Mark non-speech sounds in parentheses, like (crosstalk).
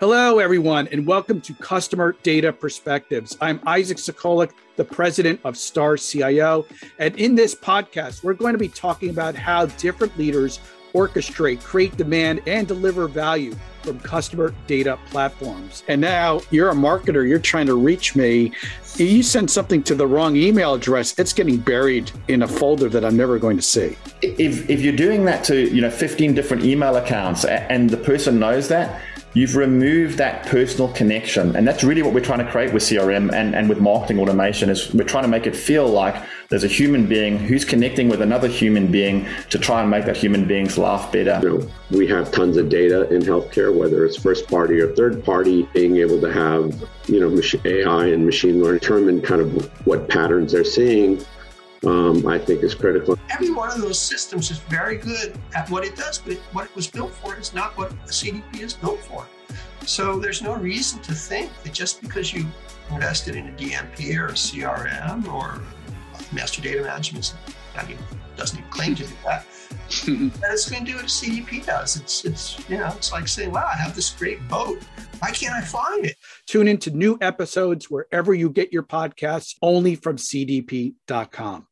Hello, everyone, and welcome to Customer Data Perspectives. I'm Isaac Sacolick, the president of Star CIO. And in this podcast, we're going to be talking about how different leaders orchestrate, create demand, and deliver value from customer data platforms. And now you're a marketer, you're trying to reach me. You send something to the wrong email address, it's getting buried in a folder that I'm never going to see. If, if you're doing that to, you know, 15 different email accounts and the person knows that, you've removed that personal connection and that's really what we're trying to create with crm and, and with marketing automation is we're trying to make it feel like there's a human being who's connecting with another human being to try and make that human being's life better. You know, we have tons of data in healthcare whether it's first party or third party being able to have you know ai and machine learning determine kind of what patterns they're seeing um, I think is critical. Every one of those systems is very good at what it does, but what it was built for is not what a CDP is built for. So there's no reason to think that just because you invested in a DMP or a CRM or master data management, I mean, doesn't even claim to do that, (laughs) that it's going to do what a CDP does. It's, it's, you know, it's like saying, wow, I have this great boat. Why can't I find it? Tune into new episodes wherever you get your podcasts only from CDP.com.